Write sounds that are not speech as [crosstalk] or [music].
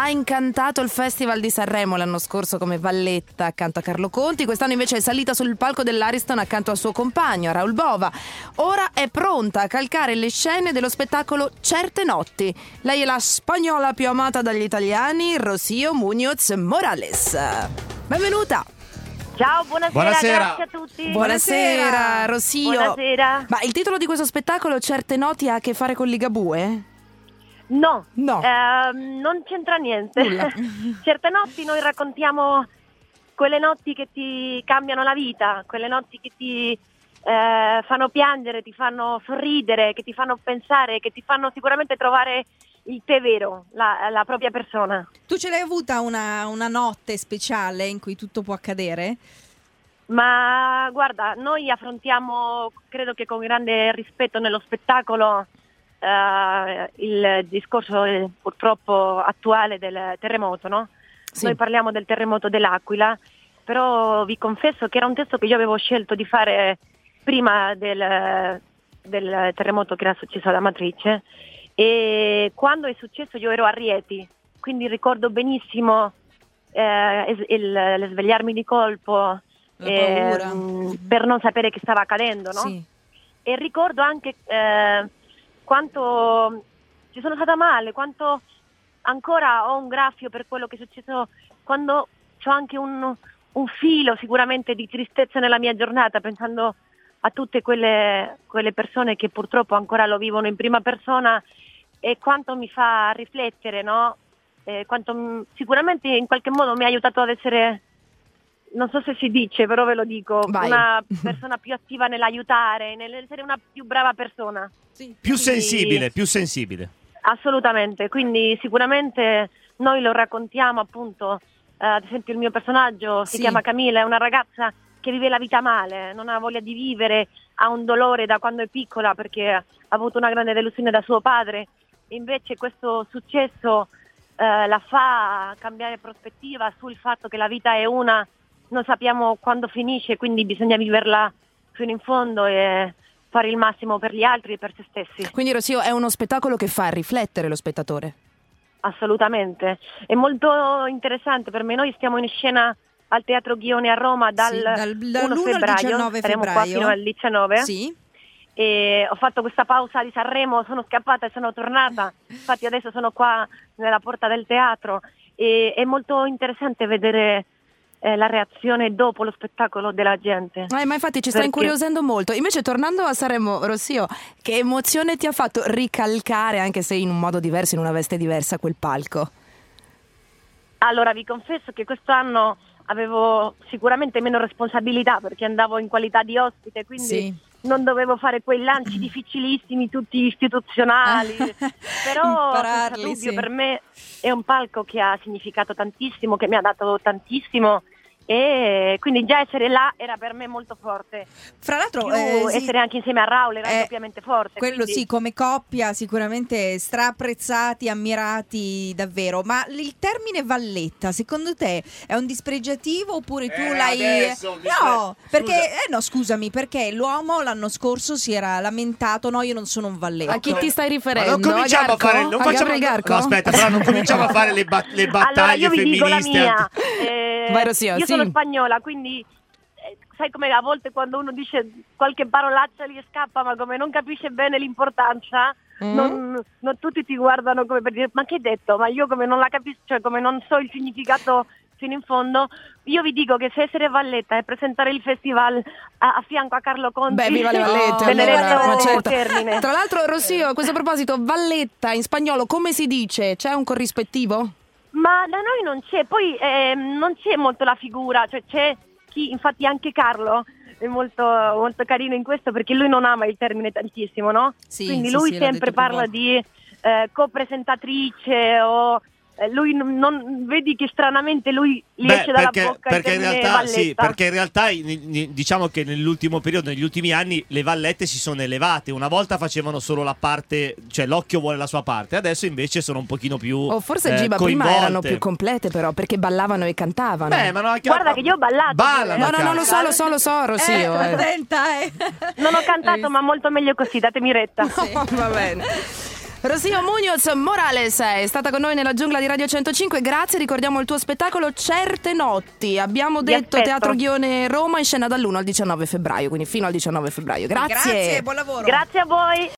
ha incantato il Festival di Sanremo l'anno scorso come Valletta accanto a Carlo Conti, quest'anno invece è salita sul palco dell'Ariston accanto al suo compagno Raul Bova. Ora è pronta a calcare le scene dello spettacolo Certe Notti. Lei è la spagnola più amata dagli italiani, Rocío Muñoz Morales. Benvenuta! Ciao, buonasera, Buonasera. grazie a tutti. Buonasera, Rocío. Buonasera. Ma il titolo di questo spettacolo Certe Notti ha a che fare con Ligabue? No, No. ehm, non c'entra niente. [laughs] Certe notti noi raccontiamo quelle notti che ti cambiano la vita, quelle notti che ti eh, fanno piangere, ti fanno sorridere, che ti fanno pensare, che ti fanno sicuramente trovare il te vero, la, la propria persona. Tu ce l'hai avuta una, una notte speciale in cui tutto può accadere? Ma guarda, noi affrontiamo, credo che con grande rispetto nello spettacolo, eh, il discorso eh, purtroppo attuale del terremoto, no? Sì. Noi parliamo del terremoto dell'Aquila, però vi confesso che era un testo che io avevo scelto di fare prima del, del terremoto che era successo ad Amatrice e quando è successo io ero a Rieti, quindi ricordo benissimo eh, il, il svegliarmi di colpo paura. per non sapere che stava accadendo, no? Sì. E ricordo anche eh, quanto ci sono stata male, quanto ancora ho un graffio per quello che è successo quando ho anche un, un filo sicuramente di tristezza nella mia giornata pensando a tutte quelle, quelle persone che purtroppo ancora lo vivono in prima persona e quanto mi fa riflettere, no? Eh, quanto sicuramente in qualche modo mi ha aiutato ad essere, non so se si dice, però ve lo dico, Vai. una persona più attiva nell'aiutare, nell'essere una più brava persona. Più Sì. sensibile, più sensibile. Assolutamente, quindi sicuramente noi lo raccontiamo appunto, eh, ad esempio il mio personaggio si Sì. chiama Camilla, è una ragazza che vive la vita male, non ha voglia di vivere, ha un dolore da quando è piccola perché ha avuto una grande delusione da suo padre, invece questo successo eh, la fa cambiare prospettiva sul fatto che la vita è una, non sappiamo quando finisce, quindi bisogna viverla fino in fondo e fare il massimo per gli altri e per se stessi. Quindi Rocío è uno spettacolo che fa riflettere lo spettatore. Assolutamente, è molto interessante per me. Noi stiamo in scena al Teatro Ghione a Roma dal, Sì, dal- 1 dall'1 al febbraio, 19 saremo qua febbraio. fino al 19 Sì. e ho fatto questa pausa di Sanremo, sono scappata e sono tornata, infatti adesso sono qua nella porta del teatro e è molto interessante vedere eh, la reazione dopo lo spettacolo della gente. Eh, ma infatti ci sta Perché? incuriosendo molto. Invece tornando a Sanremo, Rossio, che emozione ti ha fatto ricalcare, anche se in un modo diverso, in una veste diversa, quel palco? Allora vi confesso che quest'anno avevo sicuramente meno responsabilità perché andavo in qualità di ospite, quindi Sì. non dovevo fare quei lanci [laughs] difficilissimi, tutti istituzionali, [laughs] però senza dubbio sì. per me è un palco che ha significato tantissimo, che mi ha dato tantissimo e quindi già essere là era per me molto forte. Fra l'altro, eh, sì, essere anche insieme a Raul era Eh, doppiamente forte. quello quindi- sì, come coppia sicuramente straapprezzati, ammirati davvero. Ma il termine valletta, secondo te è un dispregiativo oppure tu Eh, l'hai... adesso, no, perché... Eh no, scusami, perché l'uomo l'anno scorso si era lamentato, no, io non sono un valletto. A chi ti stai Ma riferendo? non cominciamo a, Garco? fare. Non a facciamo, no, aspetta, però non cominciamo a fare le, ba- le battaglie allora io vi dico la femministe. mia. Eh, Vai, Rosia, io sì. Sono spagnola, quindi eh, sai come a volte quando uno dice qualche parolaccia gli scappa, ma come non capisce bene l'importanza, Mm. non, non tutti ti guardano come per dire ma che hai detto? Ma io come non la capisco, cioè come non so il significato fino in fondo, io vi dico che se essere Valletta e presentare il festival a, a fianco a Carlo Conti Beh, viva le [laughs] Vallette, Benedetto allora, certo. Termine. Tra l'altro, Rossio, a questo proposito, Valletta in spagnolo come si dice? C'è un corrispettivo? Ma da noi non c'è, poi ehm, non c'è molto la figura, cioè c'è chi, infatti anche Carlo è molto, molto carino in questo perché lui non ama il termine tantissimo, no? Sì, Quindi sì, lui sì, sempre parla di eh, copresentatrice o eh, lui non, vedi che stranamente lui Beh, esce dalla perché, bocca perché in realtà, sì, perché in realtà diciamo che nell'ultimo periodo, negli ultimi anni, le vallette si sono elevate. Una volta facevano solo la parte, cioè l'occhio vuole la sua parte, adesso invece sono un pochino più. O forse eh, Giba prima coinvolte. erano più complete, però, perché ballavano e cantavano. Beh, ma no, anche Guarda che io ho ballato. Ballano, no, no, no, lo so, lo so, lo so, Rossio. eh, eh. [laughs] eh. Non ho cantato ma molto meglio così, datemi retta. [laughs] No, va bene. Rosio Munoz Morales è stata con noi nella giungla di Radio 105. Grazie, ricordiamo il tuo spettacolo Certe Notti. Abbiamo detto. Teatro Ghione Roma in scena dall'1 al 19 febbraio, quindi fino al 19 febbraio. Grazie. Grazie, buon lavoro. Grazie a voi.